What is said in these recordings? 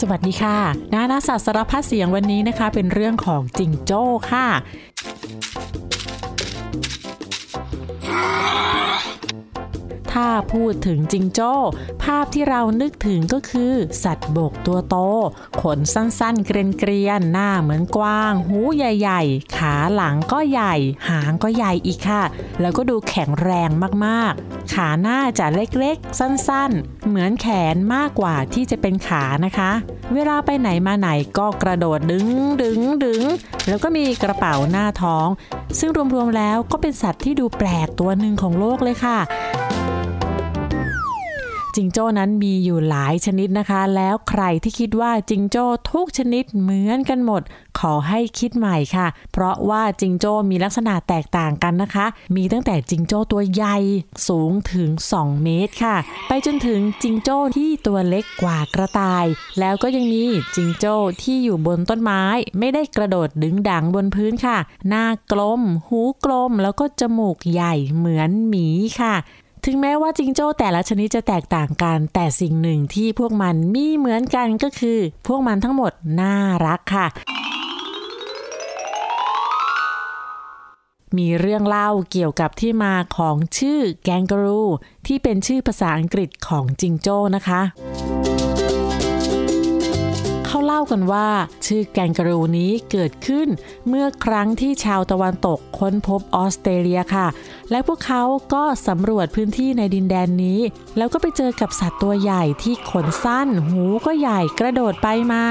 สวัสดีค่ะ นานาศาสตร์สารพัดเสียงวันนี้นะคะ เป็นเรื่องของจิงโจ้ค่ะ ถ้าพูดถึงจิงโจ้ ภาพที่เรานึกถึงก็คือ สัตว์บกตัวโต ขนสั้นๆ เกรียนๆ หน้าเหมือนกวาง หูใหญ่ๆ ขาหลังก็ใหญ่ หางก็ใหญ่อีกค่ะ แล้วก็ดูแข็งแรงมากๆ ขาหน้าจะเล็กๆ สั้นๆ เหมือนแขนมากกว่าที่จะเป็นขานะคะ เวลาไปไหนมาไหนก็กระโดดดึงดึงดึง แล้วก็มีกระเป๋าหน้าท้อง ซึ่งรวมๆแล้วก็เป็นสัตว์ที่ดูแปลกตัวหนึ่งของโลกเลยค่ะ จิงโจ้นั้นมีอยู่หลายชนิดนะคะ แล้วใครที่คิดว่าจิงโจ้ทุกชนิดเหมือนกันหมด ขอให้คิดใหม่ค่ะ เพราะว่าจิงโจ้มีลักษณะแตกต่างกันนะคะ มีตั้งแต่จิงโจ้ตัวใหญ่สูงถึง 2 เมตรค่ะ ไปจนถึงจิงโจ้ที่ตัวเล็กกว่ากระต่าย แล้วก็ยังมีจิงโจ้ที่อยู่บนต้นไม้ ไม่ได้กระโดดดึงดังบนพื้นค่ะ หน้ากลม หูกลมแล้วก็จมูกใหญ่เหมือนหมีค่ะ ถึงแม้ว่าจิงโจ้แต่ละชนิดจะแตกต่างกัน แต่สิ่งหนึ่งที่พวกมันมีเหมือนกันก็คือ พวกมันทั้งหมดน่ารักค่ะมีเรื่องเล่าเกี่ยวกับที่มาของชื่อแกงกรู ที่เป็นชื่อภาษาอังกฤษของจิงโจ้นะคะ ล่ากันว่า ชื่อแกงกรูนี้เกิดขึ้น เมื่อครั้งที่ชาวตะวันตกค้นพบออสเตรเลียค่ะ และพวกเขาก็สำรวจพื้นที่ในดินแดนนี้ แล้วก็ไปเจอกับสัตว์ตัวใหญ่ที่ขนสั้น หูก็ใหญ่กระโดดไปมา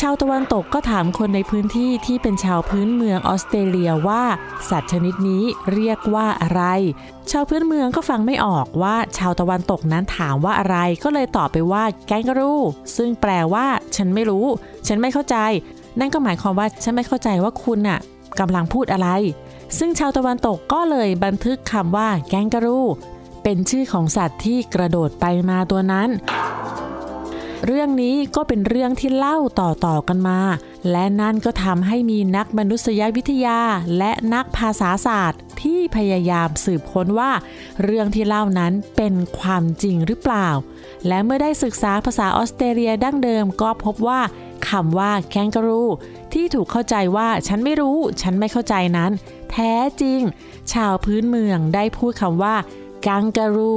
ชาวตะวันตกก็ถามคนในพื้นที่ที่เป็นชาวพื้นเมืองออสเตรเลียว่า สัตว์ชนิดนี้เรียกว่าอะไร ชาวพื้นเมืองก็ฟังไม่ออกว่าชาวตะวันตกนั้นถามว่าอะไรก็เลยตอบไปว่าแกงกรูซึ่งแปลว่า ฉันไม่รู้ ฉันไม่เข้าใจ นั่นก็หมายความว่าฉันไม่เข้าใจว่าคุณน่ะกำลังพูดอะไร ซึ่งชาวตะวันตกก็เลยบันทึกคำว่า แกงกรูเป็นชื่อของสัตว์ที่กระโดดไปมาตัวนั้น เรื่องนี้ก็เป็นเรื่องที่เล่าต่อๆกันมา และนั่นก็ทำให้มีนักมนุษยวิทยาและนักภาษาศาสตร์ ที่พยายามสืบค้นว่า เรื่องที่เล่านั้นเป็นความจริงหรือเปล่า และเมื่อได้ศึกษาภาษาออสเตรเลียดั้งเดิมก็พบว่าคำว่าแคนการูที่ถูกเข้าใจว่าฉันไม่รู้ ฉันไม่เข้าใจนั้น แท้จริง ชาวพื้นเมืองได้พูดคำว่ากังการู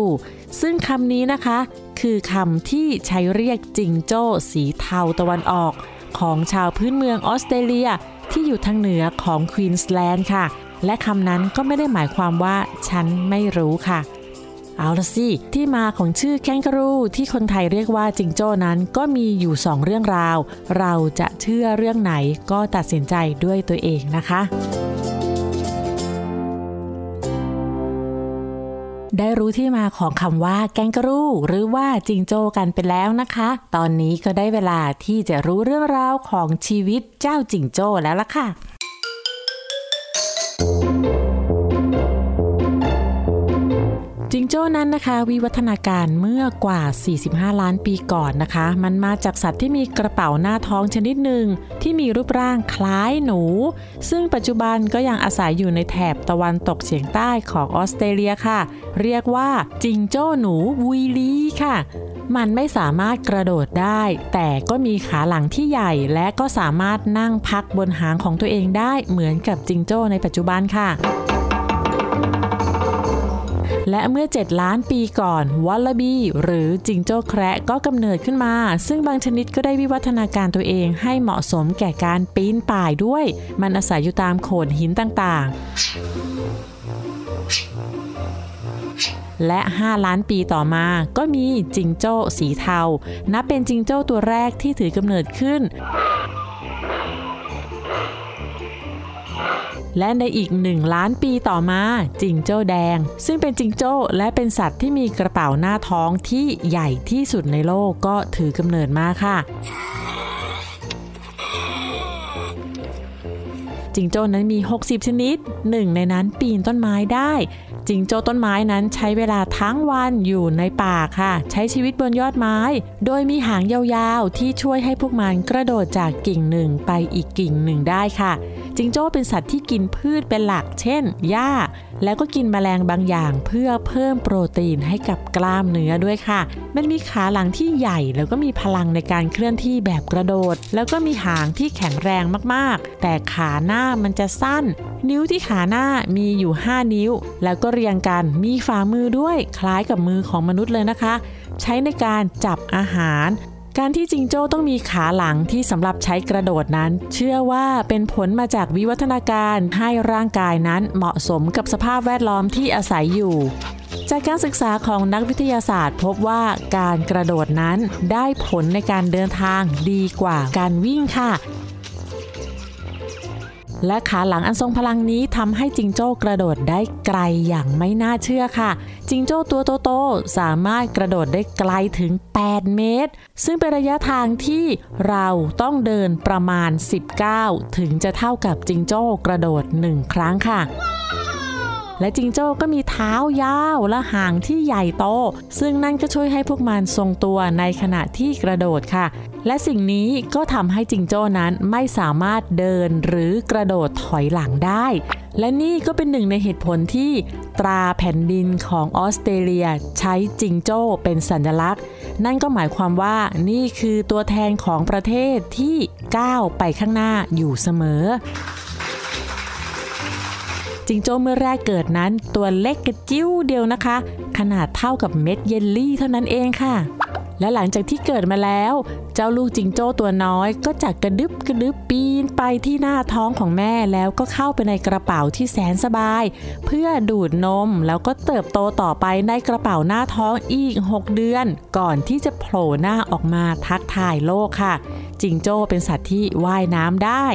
ซึ่งคำนี้นะคะ คือคำที่ใช้เรียกจิงโจ้สีเทาตะวันออก ของชาวพื้นเมืองออสเตรเลียที่อยู่ทางเหนือของควีนสแลนด์ค่ะ และคำนั้นก็ไม่ได้หมายความว่าฉันไม่รู้ค่ะ เอาละสิ ที่มาของชื่อแคนการูที่คนไทยเรียกว่าจิงโจ้นั้นก็มีอยู่2เรื่องราว เราจะเชื่อเรื่องไหนก็ตัดสินใจด้วยตัวเองนะคะ ได้รู้ที่มาของคำว่าแกงกรูหรือว่าจิงโจ้กันไปแล้วนะคะ ตอนนี้ก็ได้เวลาที่จะรู้เรื่องราวของชีวิตเจ้าจิงโจ้แล้วล่ะค่ะ โจ้นั้นนะคะวิวัฒนาการเมื่อกว่า 45 ล้านปีก่อนนะคะ มันมาจากสัตว์ที่มีกระเป๋าหน้าท้องชนิดหนึ่งที่มีรูปร่างคล้ายหนู ซึ่งปัจจุบันก็ยังอาศัยอยู่ในแถบตะวันตกเฉียงใต้ของออสเตรเลียค่ะ เรียกว่าจิงโจ้หนูวุยลีค่ะ มันไม่สามารถกระโดดได้ แต่ก็มีขาหลังที่ใหญ่และก็สามารถนั่งพักบนหางของตัวเองได้เหมือนกับจิงโจ้ในปัจจุบันค่ะ และเมื่อ 7 ล้านปีก่อนวอลลบี หรือจิงโจ้แคระก็กำเนิดขึ้นมา ซึ่งบางชนิดก็ได้วิวัฒนาการตัวเองให้เหมาะสมแก่การปีนป่ายด้วย มันอาศัยอยู่ตามโขดหินต่างๆ และ 5 ล้านปีต่อมา ก็มีจิงโจ้สีเทา นับเป็นจิงโจ้ตัวแรกที่ถือกำเนิดขึ้น และในอีก1ล้านปีต่อมาจิงโจ้แดง ซึ่งเป็นจิงโจ้และเป็นสัตว์ที่มีกระเป๋าหน้าท้องที่ใหญ่ที่สุดในโลกก็ถือกำเนิดมาค่ะจิงโจ้นั้นมี 60 ชนิด หนึ่งในนั้นปีนต้นไม้ได้ จิงโจ้ต้นไม้นั้นใช้เวลาทั้งวันอยู่ในป่าค่ะ ใช้ชีวิตบนยอดไม้ โดยมีหางยาวๆ ที่ช่วยให้พวกมันกระโดดจากกิ่งหนึ่งไปอีกกิ่งหนึ่งได้ค่ะ จิงโจ้เป็นสัตว์ที่กินพืชเป็นหลัก เช่นหญ้า แล้วก็กินแมลงบางอย่างเพื่อเพิ่มโปรตีนให้กับกล้ามเนื้อด้วยค่ะ มันมีขาหลังที่ใหญ่แล้วก็มีพลังในการเคลื่อนที่แบบกระโดด แล้วก็มีหางที่แข็งแรงมากๆ แต่ขาหน้ามันจะสั้น นิ้วที่ขาหน้ามีอยู่ 5 นิ้ว แล้วก็เรียงกันมีฝ่ามือด้วยคล้ายกับมือของมนุษย์เลยนะคะ ใช้ในการจับอาหาร การที่จิงโจ้ต้องมีขาหลังที่สำหรับใช้กระโดดนั้น เชื่อว่าเป็นผลมาจากวิวัฒนาการให้ร่างกายนั้นเหมาะสมกับสภาพแวดล้อมที่อาศัยอยู่ จากการศึกษาของนักวิทยาศาสตร์ พบว่าการกระโดดนั้นได้ผลในการเดินทางดีกว่าการวิ่งค่ะ และขาหลังอันทรงพลังนี้ทำให้จิงโจ้กระโดดได้ไกลอย่างไม่น่าเชื่อค่ะ จิงโจ้ตัวโตๆสามารถกระโดดได้ไกลถึง 8 เมตร ซึ่งเป็นระยะทางที่เราต้องเดินประมาณ 19 ถึงจะเท่ากับจิงโจ้กระโดด 1 ครั้งค่ะ และจิงโจ้ก็มีเท้ายาวและหางที่ใหญ่โต ซึ่งนั่นก็ช่วยให้พวกมันทรงตัวในขณะที่กระโดดค่ะ และสิ่งนี้ก็ทำให้จิงโจ้นั้นไม่สามารถเดินหรือกระโดดถอยหลังได้ และนี่ก็เป็นหนึ่งในเหตุผลที่ตราแผ่นดินของออสเตรเลียใช้จิงโจ้เป็นสัญลักษณ์ นั่นก็หมายความว่านี่คือตัวแทนของประเทศที่ก้าวไปข้างหน้าอยู่เสมอ จิงโจ้เมื่อแรกเกิดนั้น ตัวเล็กกระจิ้วเดียวนะคะ ขนาดเท่ากับเม็ดเยลลี่เท่านั้นเองค่ะ และหลังจากที่เกิดมาแล้ว เจ้าลูกจิงโจ้ตัวน้อยก็จะกระดึบกระดึบปีนไปที่หน้าท้องของแม่แล้วก็เข้าไปในกระเป๋าที่แสนสบาย เพื่อดูดนมแล้วก็เติบโตต่อไปในกระเป๋าหน้าท้องอีก 6 เดือน ก่อนที่จะโผล่หน้าออกมาทักทายโลกค่ะจิงโจ้เป็นสัตว์ที่ว่ายน้ำได้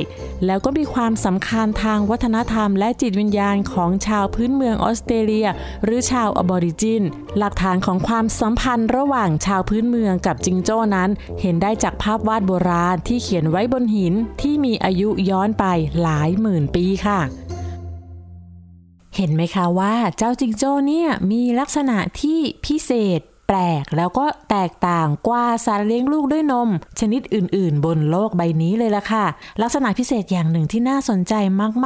แล้วก็มีความสำคัญทางวัฒนธรรม และจิตวิญญาณของชาวพื้นเมืองออสเตรเลีย หรือชาวอบอริจิน หลักฐานของความสัมพันธ์ระหว่างชาวพื้นเมืองกับจิงโจ้นั้น เห็นได้จากภาพวาดโบราณที่เขียนไว้บนหินที่มีอายุย้อนไปหลายหมื่นปีค่ะเห็นไหมคะว่าเจ้าจิงโจ้เนี่ยมีลักษณะที่พิเศษ แปลกแล้วก็แตกต่างกว่าสัตว์เลี้ยงลูกด้วยนม ชนิดอื่น ๆ บนโลกใบนี้เลยล่ะค่ะ ลักษณะพิเศษอย่างหนึ่งที่น่าสนใจ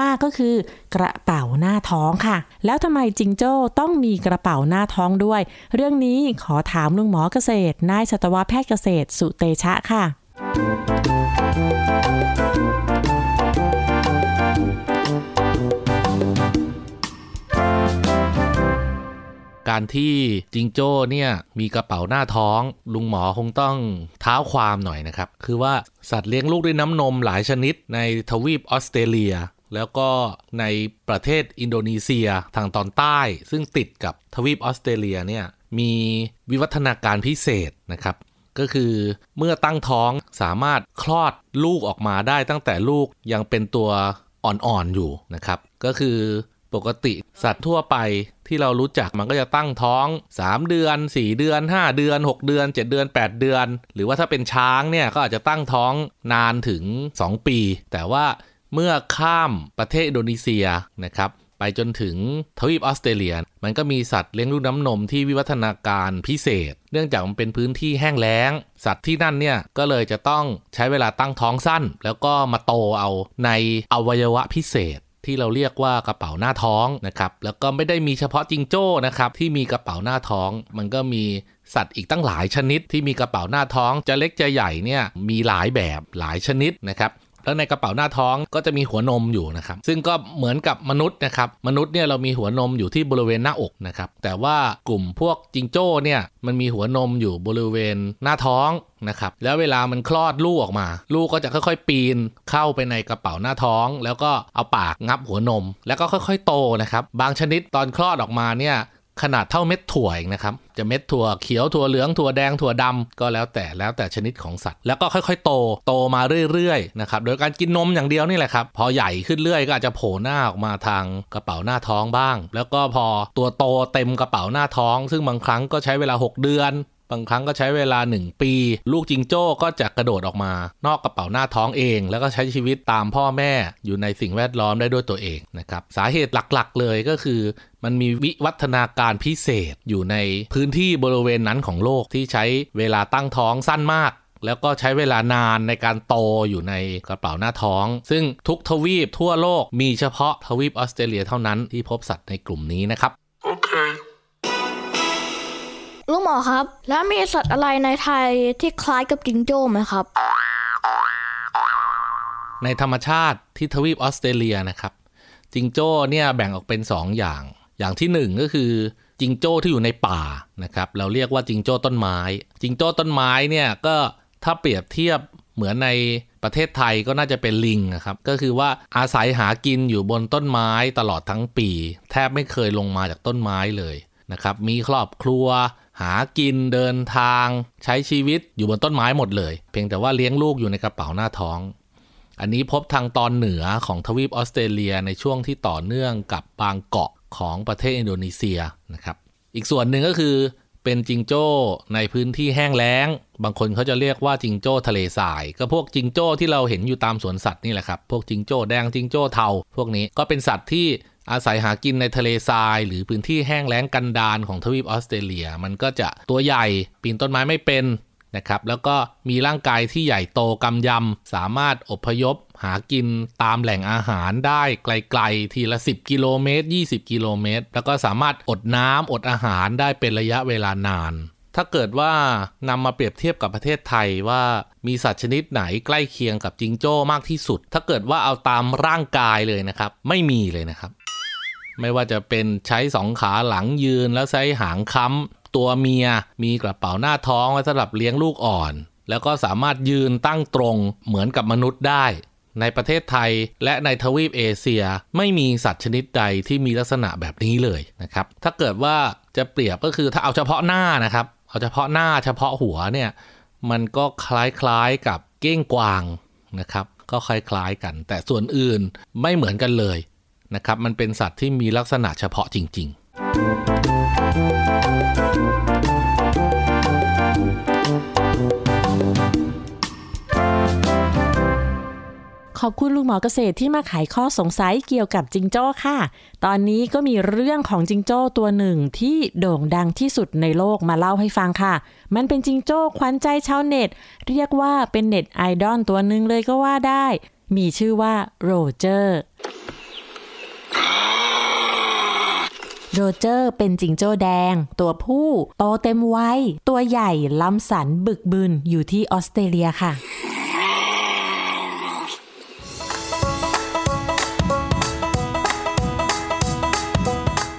มากๆก็คือ กระเป๋าหน้าท้องค่ะ แล้วทำไมจิงโจ้ต้องมีกระเป๋าหน้าท้องด้วย เรื่องนี้ขอถามลุงหมอเกษตรนายสัตวแพทย์เกษตรสุเตชะค่ะ การที่จิงโจ้เนี่ยมีกระเป๋าหน้าท้อง ลุงหมอคงต้องเท้าความหน่อยนะครับ คือว่าสัตว์เลี้ยงลูกด้วยน้ำนมหลายชนิดในทวีปออสเตรเลีย แล้วก็ในประเทศอินโดนีเซียทางตอนใต้ ซึ่งติดกับทวีปออสเตรเลียเนี่ยมีวิวัฒนาการพิเศษนะครับ ก็คือเมื่อตั้งท้องสามารถคลอดลูกออกมาได้ตั้งแต่ลูกยังเป็นตัวอ่อนๆอยู่นะครับ ก็คือ ปกติสัตว์ทั่วไปที่เรารู้จักมันก็จะตั้งท้อง 3 เดือน 4 เดือน 5 เดือน 6 เดือน 7 เดือน 8 เดือน หรือว่าถ้าเป็นช้างเนี่ยก็อาจจะตั้งท้องนานถึง 2 ปี แต่ว่าเมื่อข้ามประเทศอินโดนีเซียนะครับไปจนถึงทวีปออสเตรเลีย มันก็มีสัตว์เลี้ยงลูกน้ำนมที่วิวัฒนาการพิเศษ เนื่องจากมันเป็นพื้นที่แห้งแล้ง สัตว์ที่นั่นเนี่ยก็เลยจะต้องใช้เวลาตั้งท้องสั้น แล้วก็มาโตเอาในอวัยวะพิเศษ ที่เราเรียกว่ากระเป๋าหน้าท้องนะครับแล้วก็ไม่ได้มีเฉพาะจิงโจ้นะครับที่มีกระเป๋าหน้าท้อง มันก็มีสัตว์อีกตั้งหลายชนิดที่มีกระเป๋าหน้าท้องจะเล็กจะใหญ่เนี่ยมีหลายแบบหลายชนิดนะครับ แล้วในกระเป๋าหน้าท้องก็จะมีหัวนมอยู่นะครับ ซึ่งก็เหมือนกับมนุษย์นะครับ มนุษย์เนี่ยเรามีหัวนมอยู่ที่บริเวณหน้าอกนะครับ แต่ว่ากลุ่มพวกจิงโจ้เนี่ยมันมีหัวนมอยู่บริเวณหน้าท้องนะครับ แล้วเวลามันคลอดลูกออกมา ลูกก็จะค่อยๆ ปีนเข้าไปในกระเป๋าหน้าท้อง แล้วก็เอาปากงับหัวนม แล้วก็ค่อยๆ โตนะครับ บางชนิดตอนคลอดออกมาเนี่ย ขนาดเท่าเม็ดถั่วเองนะครับ จะเม็ดถั่วเขียวถั่วเหลืองถั่วแดงถั่วดำก็แล้วแต่แล้วแต่ชนิดของสัตว์ แล้วก็ค่อยๆ โตโตมาเรื่อยๆนะครับโดยการกินนมอย่างเดียวนี่แหละครับ พอใหญ่ขึ้นเรื่อยก็อาจจะโผล่หน้าออกมาทางกระเป๋าหน้าท้องบ้าง แล้วก็พอตัวโตเต็มกระเป๋าหน้าท้อง ซึ่งบางครั้งก็ใช้เวลา 6 เดือน บางครั้งก็ใช้เวลา 1 ปี ลูกจิงโจ้ก็จะกระโดดออกมา นอกกระเป๋าหน้าท้องเอง แล้วก็ใช้ชีวิตตามพ่อแม่อยู่ในสิ่งแวดล้อมได้ด้วยตัวเองนะครับสาเหตุหลักๆ เลยก็คือมันมีวิวัฒนาการพิเศษอยู่ในพื้นที่บริเวณนั้นของโลกที่ใช้เวลาตั้งท้องสั้นมาก แล้วก็ใช้เวลานานในการโตอยู่ในกระเป๋าหน้าท้อง ซึ่งทุกทวีปทั่วโลกมีเฉพาะทวีปออสเตรเลียเท่านั้นที่พบสัตว์ในกลุ่มนี้นะครับ อครับ แล้วมีสัตว์อะไรในไทยที่คล้ายกับจิงโจ้ไหมครับ ในธรรมชาติที่ทวีปออสเตรเลียนะครับจิงโจ้เนี่ยแบ่งออกเป็น 2 อย่าง อย่างที่ 1 ก็คือจิงโจ้ที่อยู่ในป่านะครับ เราเรียกว่าจิงโจ้ต้นไม้ จิงโจ้ต้นไม้เนี่ยก็ถ้าเปรียบเทียบเหมือนในประเทศไทยก็น่าจะเป็นลิงนะครับ ก็คือว่าอาศัยหากินอยู่บนต้นไม้ตลอดทั้งปี แทบไม่เคยลงมาจากต้นไม้เลยนะครับ มีครอบครัว หากินเดินทาง ใช้ชีวิตอยู่บนต้นไม้หมดเลย เพียงแต่ว่าเลี้ยงลูกอยู่ในกระเป๋าหน้าท้อง อันนี้พบทางตอนเหนือของทวีปออสเตรเลียในช่วงที่ต่อเนื่องกับบางเกาะของประเทศอินโดนีเซียนะครับ อีกส่วนหนึ่งก็คือเป็นจิงโจ้ในพื้นที่แห้งแล้ง บางคนเขาจะเรียกว่าจิงโจ้ทะเลทราย ก็พวกจิงโจ้ที่เราเห็นอยู่ตามสวนสัตว์นี่แหละครับ พวกจิงโจ้แดงจิงโจ้เทา พวกนี้ก็เป็นสัตว์ที่ อาศัยหากินในทะเลทราย หรือพื้นที่แห้งแล้งกันดารของทวีปออสเตรเลีย มันก็จะตัวใหญ่ปีนต้นไม้ไม่เป็นนะครับ แล้วก็มีร่างกายที่ใหญ่โตกำยำ สามารถอพยพหากินตามแหล่งอาหารได้ไกลๆ ทีละ 10 กิโลเมตร 20 กิโลเมตร แล้วก็สามารถอดน้ำอดอาหารได้เป็นระยะเวลานาน ถ้าเกิดว่านำมาเปรียบเทียบกับประเทศไทยว่ามีสัตว์ชนิดไหนใกล้เคียงกับจิงโจ้มากที่สุด ถ้าเกิดว่าเอาตามร่างกายเลยนะครับ ไม่มีเลยนะครับ ไม่ว่าจะเป็นใช้สองขาหลังยืนแล้วใช้หางค้ำตัวเมีย มีกระเป๋าหน้าท้องไว้สำหรับเลี้ยงลูกอ่อน แล้วก็สามารถยืนตั้งตรงเหมือนกับมนุษย์ได้ ในประเทศไทยและในทวีปเอเชียไม่มีสัตว์ชนิดใดที่มีลักษณะแบบนี้เลยนะครับ ถ้าเกิดว่าจะเปรียบก็คือถ้าเอาเฉพาะหน้านะครับ เอาเฉพาะหน้าเฉพาะหัวเนี่ยมันก็คล้ายๆกับเก้งกวางนะครับ ก็คล้ายๆกัน แต่ส่วนอื่นไม่เหมือนกันเลย นะครับมันเป็นสัตว์ที่มีลักษณะเฉพาะจริง ๆ ขอบคุณลุงหมอเกษตรที่มาไขข้อสงสัยเกี่ยวกับจิงโจ้ค่ะ ตอนนี้ก็มีเรื่องของจิงโจ้ตัวหนึ่งที่โด่งดังที่สุดในโลกมาเล่าให้ฟังค่ะ มันเป็นจิงโจ้ขวัญใจชาวเน็ต เรียกว่าเป็นเน็ตไอดอลตัวหนึ่งเลยก็ว่าได้ มีชื่อว่าโรเจอร์ โรเจอร์เป็นจิงโจ้แดง ตัวผู้โตเต็มวัยตัวใหญ่ล่ำสันบึกบึนอยู่ที่ออสเตรเลียค่ะ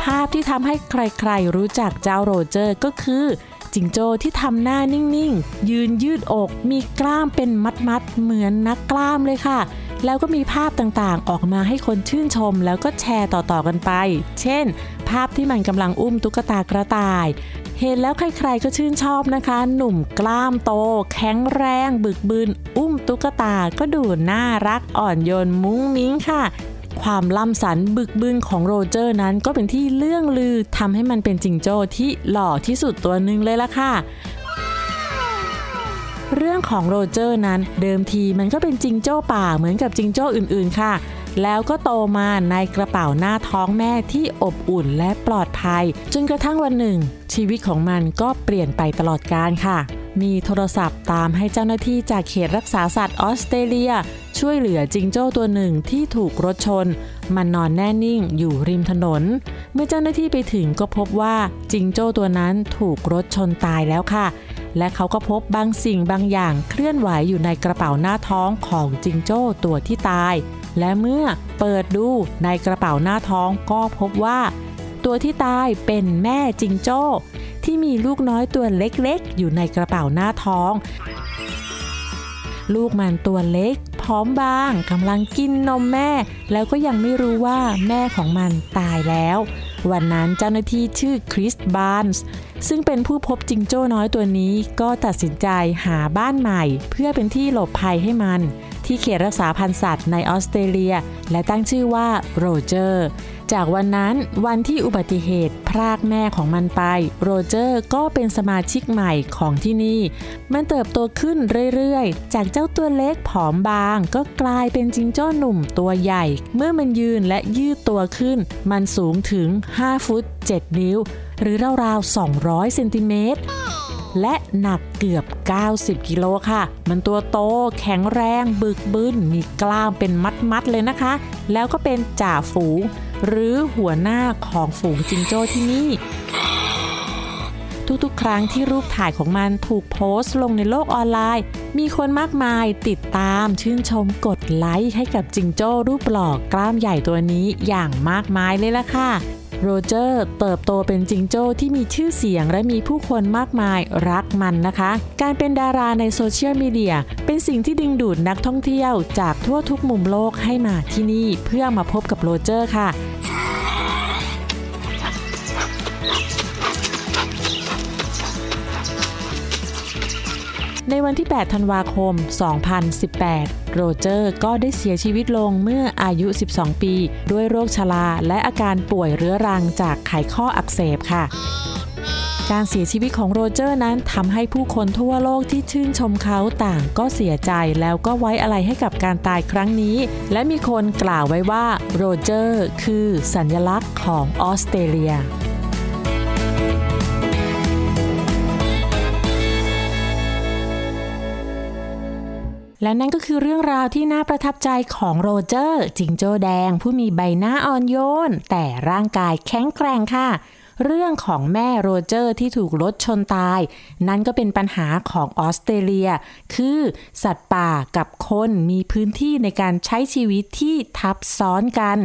ภาพที่ทำให้ใครๆ รู้จักเจ้าโรเจอร์ก็คือ จิงโจ้ที่ทำหน้านิ่ง ๆ ยืนยืดอก มีกล้ามเป็นมัด ๆ เหมือนนักกล้ามเลยค่ะ แล้วก็มีภาพต่างๆ ออกมาให้คนชื่นชมแล้วก็แชร์ต่อๆกันไป เช่น ภาพที่มันกำลังอุ้มตุ๊กตากระต่าย เห็นแล้วใครๆก็ชื่นชอบนะคะ หนุ่มกล้ามโต แข็งแรง บึกบืน อุ้มตุ๊กตาก็ดูน่ารักอ่อนโยนมุ้งมิ้งค่ะความล่ำสันบึกบึนของโรเจอร์นั้นก็เป็นที่เลื่องลือทำให้มันเป็นจิงโจ้ที่หล่อที่สุดตัวหนึ่งเลยล่ะค่ะ เรื่องของโรเจอร์นั้นเดิมทีมันก็เป็นจิงโจ้ป่าเหมือนกับจิงโจ้อื่นๆค่ะ แล้วก็โตมาในกระเป๋าหน้าท้องแม่ที่อบอุ่นและปลอดภัย จนกระทั่งวันหนึ่ง ชีวิตของมันก็เปลี่ยนไปตลอดกาลค่ะ มีโทรศัพท์ตามให้เจ้าหน้าที่จากเขตรักษาสัตว์ออสเตรเลีย ช่วยเหลือจิงโจ้ตัวหนึ่งที่ถูกรถชน มันนอนแน่นิ่งอยู่ริมถนน เมื่อเจ้าหน้าที่ไปถึงก็พบว่าจิงโจ้ตัวนั้นถูกรถชนตายแล้วค่ะ และเขาก็พบบางสิ่งบางอย่างเคลื่อนไหวอยู่ในกระเป๋าหน้าท้องของจิงโจ้ตัวที่ตาย และเมื่อเปิดดูในกระเป๋าหน้าท้องก็พบว่า ตัวที่ตายเป็นแม่จิงโจ้ ที่มีลูกน้อยตัวเล็กๆ อยู่ในกระเป๋าหน้าท้อง ลูกมันตัวเล็กพร้อมบางกำลังกินนมแม่ แล้วก็ยังไม่รู้ว่าแม่ของมันตายแล้ว วันนั้นเจ้าหน้าที่ชื่อคริสบาร์นส์ซึ่งเป็นผู้พบจิงโจ้น้อยตัวนี้ก็ตัดสินใจหาบ้านใหม่ เพื่อเป็นที่หลบภัยให้มัน ที่เขตรักษาพันธุ์สัตว์ในออสเตรเลีย และตั้งชื่อว่าโรเจอร์ จากวันนั้นวันที่อุบัติเหตุพรากแม่ของมันไป โรเจอร์ก็เป็นสมาชิกใหม่ของที่นี่ มันเติบโตขึ้นเรื่อยๆ จากเจ้าตัวเล็กผอมบาง ก็กลายเป็นจิงโจ้หนุ่มตัวใหญ่ เมื่อมันยืนและยืดตัวขึ้น มันสูงถึง 5 ฟุต 7 นิ้ว หรือราวๆ 200 เซนติเมตรและหนักเกือบ 90 กิโลค่ะ มันตัวโต แข็งแรง บึกบึน มีกล้ามเป็นมัด ๆ เลยนะคะ แล้วก็เป็นจ่าฝูง หรือหัวหน้าของฝูงจิงโจ้ที่นี่ ทุกๆ ครั้งที่รูปถ่ายของมันถูกโพสต์ลงในโลกออนไลน์ มีคนมากมายติดตามชื่นชมกดไลค์ให้กับจิงโจ้รูปหล่อกล้ามใหญ่ตัวนี้อย่างมากมายเลยล่ะค่ะ โรเจอร์เติบโตเป็นจิงโจ้ที่มีชื่อเสียงและมีผู้คนมากมายรักมันนะคะ การเป็นดาราในโซเชียลมีเดียเป็นสิ่งที่ดึงดูดนักท่องเที่ยวจากทั่วทุกมุมโลกให้มาที่นี่เพื่อมาพบกับโรเจอร์ค่ะ ในวันที่ 8 ธันวาคม 2018 โรเจอร์ก็ได้เสียชีวิตลงเมื่ออายุ 12 ปี ด้วยโรคชราและอาการป่วยเรื้อรังจากไขข้ออักเสบค่ะการเสียชีวิตของโรเจอร์นั้นทำให้ผู้คนทั่วโลกที่ชื่นชมเขาต่างก็เสียใจแล้วก็ไว้อาลัยให้กับการตายครั้งนี้ และมีคนกล่าวไว้ว่าโรเจอร์คือสัญลักษณ์ของออสเตรเลีย และนั่นก็คือเรื่องราวที่น่าประทับใจของโรเจอร์จิงโจ้แดง ผู้มีใบหน้าอ่อนโยน แต่ร่างกายแข็งแกร่งค่ะ เรื่องของแม่โรเจอร์ที่ถูกรถชนตาย นั่นก็เป็นปัญหาของออสเตรเลีย คือสัตว์ป่ากับคนมีพื้นที่ในการใช้ชีวิตที่ทับซ้อนกัน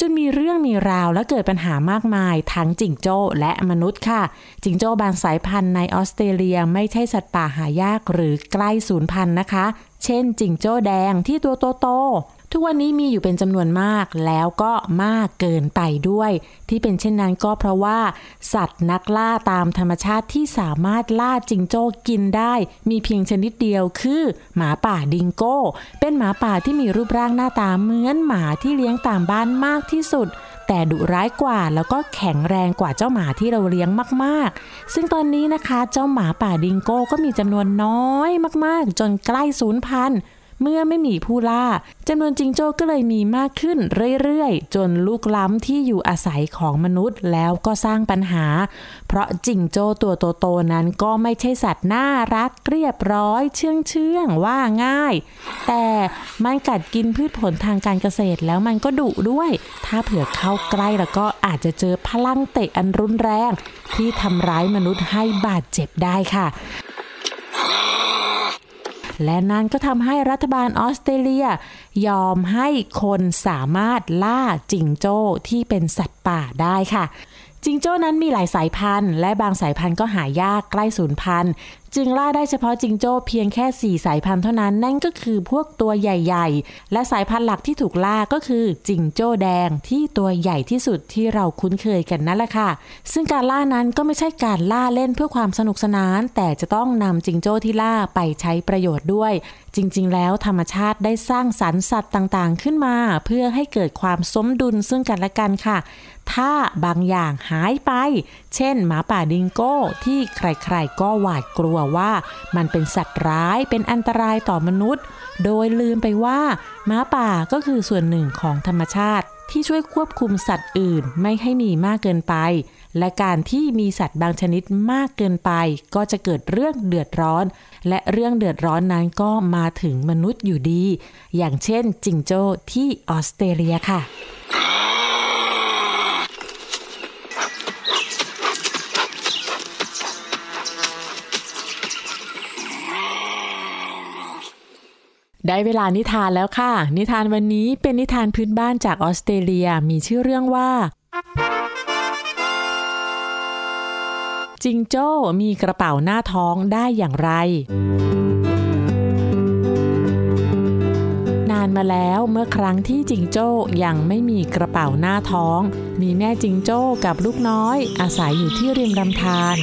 จนมีเรื่องมีราวและเกิดปัญหามากมายทั้งจิงโจ้และมนุษย์ค่ะ จิงโจ้บางสายพันธุ์ในออสเตรเลียไม่ใช่สัตว์ป่าหายากหรือใกล้สูญพันธุ์นะคะ เช่นจิงโจ้แดงที่ตัวโตๆทุกวันนี้มีอยู่เป็นจำนวนมากแล้วก็มากเกินไปด้วย ที่เป็นเช่นนั้นก็เพราะว่า สัตว์นักล่าตามธรรมชาติที่สามารถล่าจิงโจ้กินได้ มีเพียงชนิดเดียวคือ หมาป่าดิงโก้ เป็นหมาป่าที่มีรูปร่างหน้าตาเหมือนหมาที่เลี้ยงตามบ้านมากที่สุด แต่ดุร้ายกว่าแล้วก็แข็งแรงกว่าเจ้าหมาที่เราเลี้ยงมากๆ ซึ่งตอนนี้นะคะเจ้าหมาป่าดิงโก้ก็มีจำนวนน้อยมากๆ จนใกล้สูญพันธุ์ เมื่อไม่มีผู้ล่าจำนวนจิงโจ้ก็เลยมีมากขึ้นเรื่อยๆ จนลูกล้ำที่อยู่อาศัยของมนุษย์แล้วก็สร้างปัญหา เพราะจิงโจ้ตัวโตๆนั้นก็ไม่ใช่สัตว์น่ารักเรียบร้อยเชื่องเชื่องๆว่าง่าย แต่มันกัดกินพืชผลทางการเกษตรแล้วมันก็ดุด้วย ถ้าเผื่อเข้าใกล้แล้วก็อาจจะเจอพลังเตะอันรุนแรง ที่ทำร้ายมนุษย์ให้บาดเจ็บได้ค่ะ และนั่นก็ทำให้รัฐบาลออสเตรเลีย ยอมให้คนสามารถล่าจิงโจ้ที่เป็นสัตว์ป่าได้ค่ะจิงโจ้นั้นมีหลายสายพันธุ์ และบางสายพันธุ์ก็หายากใกล้สูญพันธุ์ จึงล่าได้เฉพาะจิงโจ้เพียงแค่ 4 สายพันธุ์เท่านั้น นั่นก็คือพวกตัวใหญ่ ๆ และสายพันธุ์หลักที่ถูกล่าก็คือจิงโจ้แดงที่ตัวใหญ่ที่สุดที่เราคุ้นเคยกันนั่นแหละค่ะ ซึ่งการล่านั้นก็ไม่ใช่การล่าเล่นเพื่อความสนุกสนาน แต่จะต้องนำจิงโจ้ที่ล่าไปใช้ประโยชน์ด้วย จริง ๆ แล้วธรรมชาติได้สร้างสรรค์สัตว์ต่างๆ ขึ้นมา เพื่อให้เกิดความสมดุลซึ่งกันและกันค่ะ ถ้าบางอย่างหายไป เช่น หมาป่าดิงโก้ที่ใครๆก็หวาดกลัวว่ามันเป็นสัตว์ร้ายเป็นอันตรายต่อมนุษย์ โดยลืมไปว่าหมาป่าก็คือส่วนหนึ่งของธรรมชาติ ที่ช่วยควบคุมสัตว์อื่นไม่ให้มีมากเกินไป และการที่มีสัตว์บางชนิดมากเกินไป ก็จะเกิดเรื่องเดือดร้อน และเรื่องเดือดร้อนนั้นก็มาถึงมนุษย์อยู่ดี อย่างเช่นจิงโจ้ที่ออสเตรเลียค่ะ ได้เวลานิทานแล้วค่ะ นิทานวันนี้เป็นนิทานพื้นบ้านจากออสเตรเลียมีชื่อเรื่องว่า จิงโจ้มีกระเป๋าหน้าท้องได้อย่างไร นานมาแล้วเมื่อครั้งที่จิงโจ้ยังไม่มีกระเป๋าหน้าท้อง มีแม่จิงโจ้กับลูกน้อย อาศัยอยู่ที่ริมลำธาร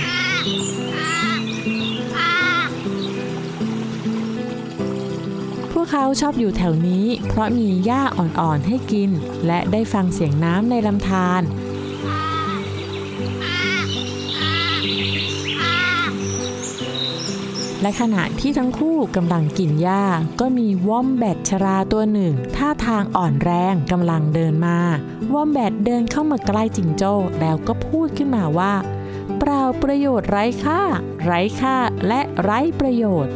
วกเขาชอบอยู่แถวนี้ เพราะมีหญ้าอ่อนๆให้กิน และได้ฟังเสียงน้ำในลำธารและขณะที่ทั้งคู่กำลังกินหญ้า ก็มีวอมแบตชราตัวหนึ่ง ท่าทางอ่อนแรงกำลังเดินมาวอมแบตเดินเข้ามาใกล้จิงโจ้แล้วก็พูดขึ้นมาว่าปปล่าประโยชน์ไร้ค่า ไร้ค่าและไร้ประโยชน์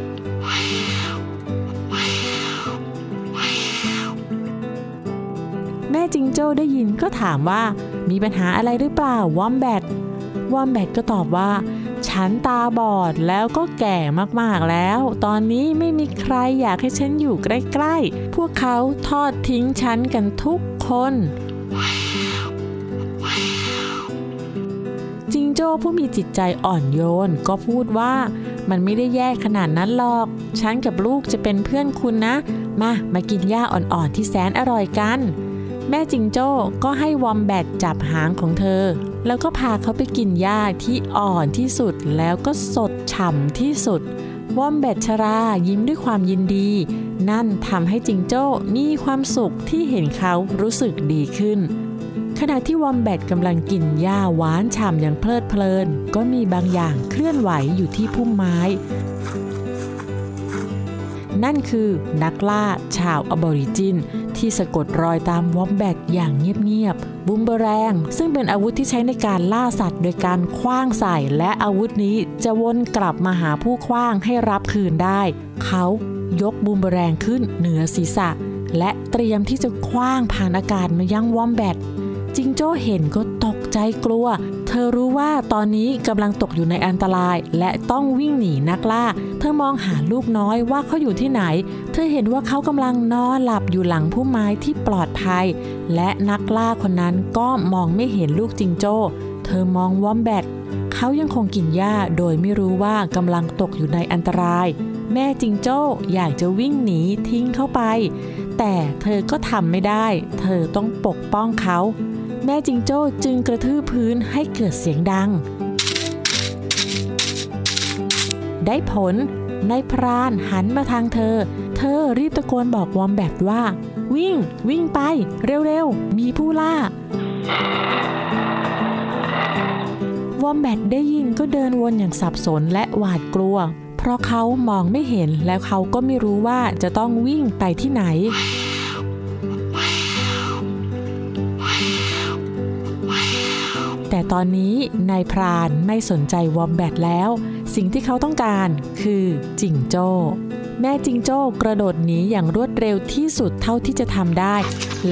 จิงโจ้ได้ยินก็ถามว่า มีปัญหาอะไรหรือเปล่าวอมแบทวอมแบทก็ตอบว่า ฉันตาบอดแล้วก็แก่มากๆแล้ว ตอนนี้ไม่มีใครอยากให้ฉันอยู่ใกล้ๆ พวกเขาทอดทิ้งฉันกันทุกคนจิงโจ้ผู้มีจิตใจอ่อนโยนก็พูดว่า มันไม่ได้แย่ขนาดนั้นหรอก ฉันกับลูกจะเป็นเพื่อนคุณนะ มา มากินหญ้าอ่อนๆที่แสนอร่อยกัน แม่จิงโจ้ก็ให้วอมแบตจับหางของเธอ แล้วก็พาเขาไปกินหญ้าที่อ่อนที่สุดแล้วก็สดฉ่ำที่สุด วอมแบตชรายิ้มด้วยความยินดี นั่นทำให้จิงโจ้มีความสุขที่เห็นเขารู้สึกดีขึ้น ขณะที่วอมแบตกำลังกินหญ้าหวานฉ่ำอย่างเพลิดเพลิน ก็มีบางอย่างเคลื่อนไหวอยู่ที่พุ่มไม้ นั่นคือนักล่าชาวอบอริจิน ที่สะกดรอยตามวอมแบตอย่างเงียบๆบูมเบอแรง ซึ่งเป็นอาวุธที่ใช้ในการล่าสัตว์ โดยการคว้างใส่และอาวุธนี้จะวนกลับมาหาผู้คว้างให้รับคืนได้ เขายกบูมเบอแรงขึ้นเหนือศีรษะ และเตรียมที่จะคว้างผ่านอากาศมายังวอมแบตจิงโจ้เห็นก็ตกใจกลัว เธอรู้ว่าตอนนี้กำลังตกอยู่ในอันตราย และต้องวิ่งหนีนักล่า เธอมองหาลูกน้อยว่าเขาอยู่ที่ไหน เธอเห็นว่าเขากำลังนอนหลับอยู่หลังพุ่มไม้ที่ปลอดภัย และนักล่าคนนั้นก็มองไม่เห็นลูกจิงโจ้ เธอมองวอมแบตเขายังคงกินหญ้าโดยไม่รู้ว่ากำลังตกอยู่ในอันตราย แม่จิงโจ้อยากจะวิ่งหนีทิ้งเข้าไป แต่เธอก็ทำไม่ได้ เธอต้องปกป้องเขา แม่จิงโจ้จึงกระทืบพื้นให้เกิดเสียงดัง ได้ผลนายพรานหันมาทางเธอ เธอรีบตะโกนบอกวอมแบตว่า วิ่ง วิ่งไป เร็วๆ มีผู้ล่าวอมแบตได้ยินก็เดินวนอย่างสับสนและหวาดกลัว เพราะเขามองไม่เห็นแล้วเขาก็ไม่รู้ว่าจะต้องวิ่งไปที่ไหน แต่ตอนนี้นายพรานไม่สนใจวอมแบตแล้ว สิ่งที่เขาต้องการคือจิงโจ้ แม่จิงโจ้กระโดดหนีอย่างรวดเร็วที่สุดเท่าที่จะทำได้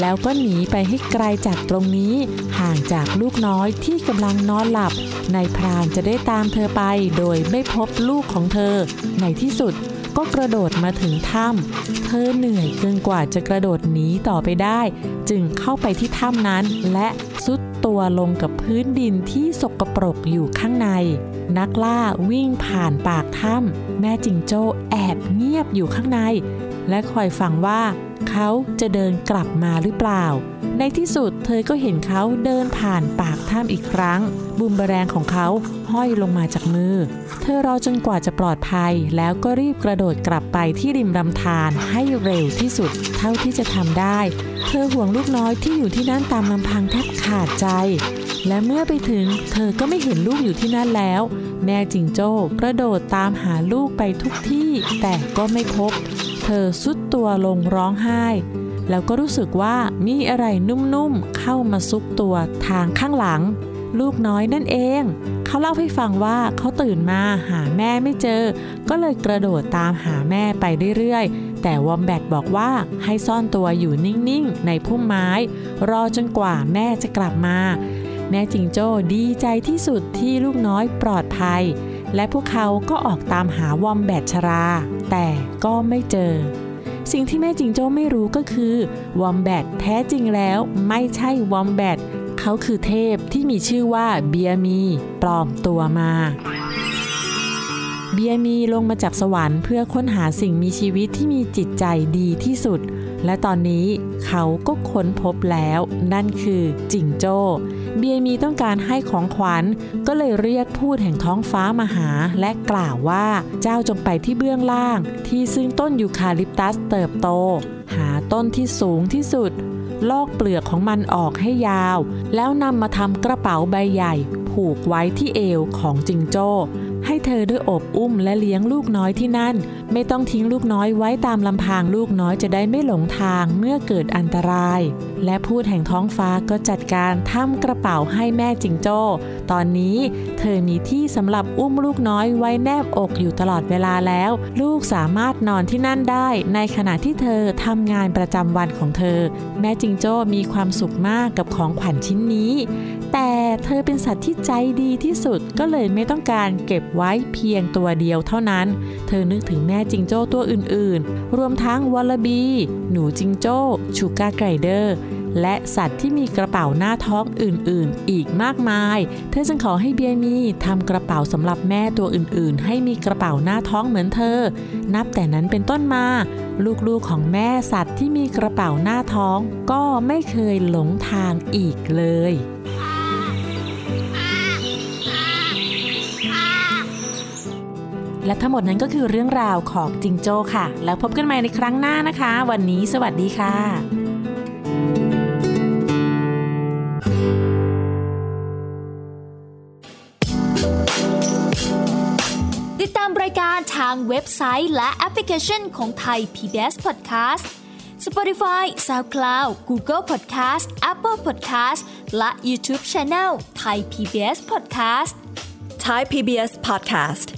แล้วก็หนีไปให้ไกลจากตรงนี้ ห่างจากลูกน้อยที่กำลังนอนหลับนายพรานจะได้ตามเธอไปโดยไม่พบลูกของเธอ ในที่สุดก็กระโดดมาถึงถ้ำ เธอเหนื่อยเกินกว่าจะกระโดดหนีต่อไปได้ จึงเข้าไปที่ถ้ำนั้นและซุด ตัวลงกับพื้นดินที่สกปรกอยู่ข้างใน นักล่าวิ่งผ่านปากถ้ำแม่จิงโจ้แอบเงียบอยู่ข้างใน และคอยฟังว่า เขาจะเดินกลับมาหรือเปล่า ในที่สุดเธอก็เห็นเขาเดินผ่านปากถ้ำอีกครั้งบูมเบแรงของเขาห้อยลงมาจากมือ เธอรอจนกว่าจะปลอดภัย แล้วก็รีบกระโดดกลับไปที่ริมลำธารให้เร็วที่สุดเท่าที่จะทำได้ เธอห่วงลูกน้อยที่อยู่ที่นั่นตามลำพังแทบขาดใจ และเมื่อไปถึง เธอก็ไม่เห็นลูกอยู่ที่นั่นแล้ว แม่จิงโจ้กระโดดตามหาลูกไปทุกที่แต่ก็ไม่พบ ธอสุดตัวลงร้องไห้ แล้วก็รู้สึกว่ามีอะไรนุ่มๆเข้ามาซุกตัวทางข้างหลัง ลูกน้อยนั่นเอง เขาเล่าให้ฟังว่าเขาตื่นมาหาแม่ไม่เจอ ก็เลยกระโดดตามหาแม่ไปเรื่อยๆ แต่วอมแบตบอกว่าให้ซ่อนตัวอยู่นิ่งๆ ในพุ่มไม้ รอจนกว่าแม่จะกลับมา แม่จิงโจ้ดีใจที่สุดที่ลูกน้อยปลอดภัย และพวกเขาก็ออกตามหาวอมแบตชรา แต่ก็ไม่เจอ สิ่งที่แม่จิงโจ้ไม่รู้ก็คือวอมแบตแท้จริงแล้วไม่ใช่วอมแบตเขาคือเทพที่มีชื่อว่าเบียมีปลอมตัวมา เบียมีลงมาจากสวรรค์เพื่อค้นหาสิ่งมีชีวิตที่มีจิตใจดีที่สุด และตอนนี้เขาก็ค้นพบแล้ว นั่นคือจิงโจ้ เบียมีต้องการให้ของขวัญ ก็เลยเรียกพูดแห่งท้องฟ้ามาหา และกล่าวว่าเจ้าจงไปที่เบื้องล่าง ที่ซึ่งต้นยูคาลิปตัสเติบโต หาต้นที่สูงที่สุด ลอกเปลือกของมันออกให้ยาว แล้วนำมาทำกระเป๋าใบใหญ่ ผูกไว้ที่เอวของจิงโจ้ให้เธอได้อบอุ้มและเลี้ยงลูกน้อยที่นั่น ไม่ต้องทิ้งลูกน้อยไว้ตามลำพังลูกน้อยจะได้ไม่หลงทางเมื่อเกิดอันตราย และพูดแห่งท้องฟ้าก็จัดการทำกระเป๋าให้แม่จิงโจ้ ตอนนี้เธอมีที่สำหรับอุ้มลูกน้อยไว้แนบอกอยู่ตลอดเวลาแล้ว ลูกสามารถนอนที่นั่นได้ ในขณะที่เธอทำงานประจำวันของเธอ แม่จิงโจ้มีความสุขมากกับของขวัญชิ้นนี้ แต่เธอเป็นสัตว์ที่ใจดีที่สุดก็เลยไม่ต้องการเก็บไว้เพียงตัวเดียวเท่านั้น เธอนึกถึงแม่จิงโจ้ตัวอื่นๆ รวมทั้งวอลลบี หนูจิงโจ้ชูกาไกรเดอร์และสัตว์ที่มีกระเป๋าหน้าท้องอื่นๆ อีกมากมาย เธอจึงขอให้เบียมีทำกระเป๋าสำหรับแม่ตัวอื่นๆ ให้มีกระเป๋าหน้าท้องเหมือนเธอ นับแต่นั้นเป็นต้นมา ลูกๆของแม่สัตว์ที่มีกระเป๋าหน้าท้อง ก็ไม่เคยหลงทางอีกเลย และทั้งหมดนั้นก็คือเรื่องราวของจิงโจ้ค่ะ แล้วพบกันใหม่ในครั้งหน้านะคะ วันนี้สวัสดีค่ะ ติดตามรายการทางเว็บไซต์และแอปพลิเคชันของไทย PBS Podcast Spotify SoundCloud Google Podcast Apple Podcast และ YouTube Channel Thai PBS Podcast Thai PBS Podcast.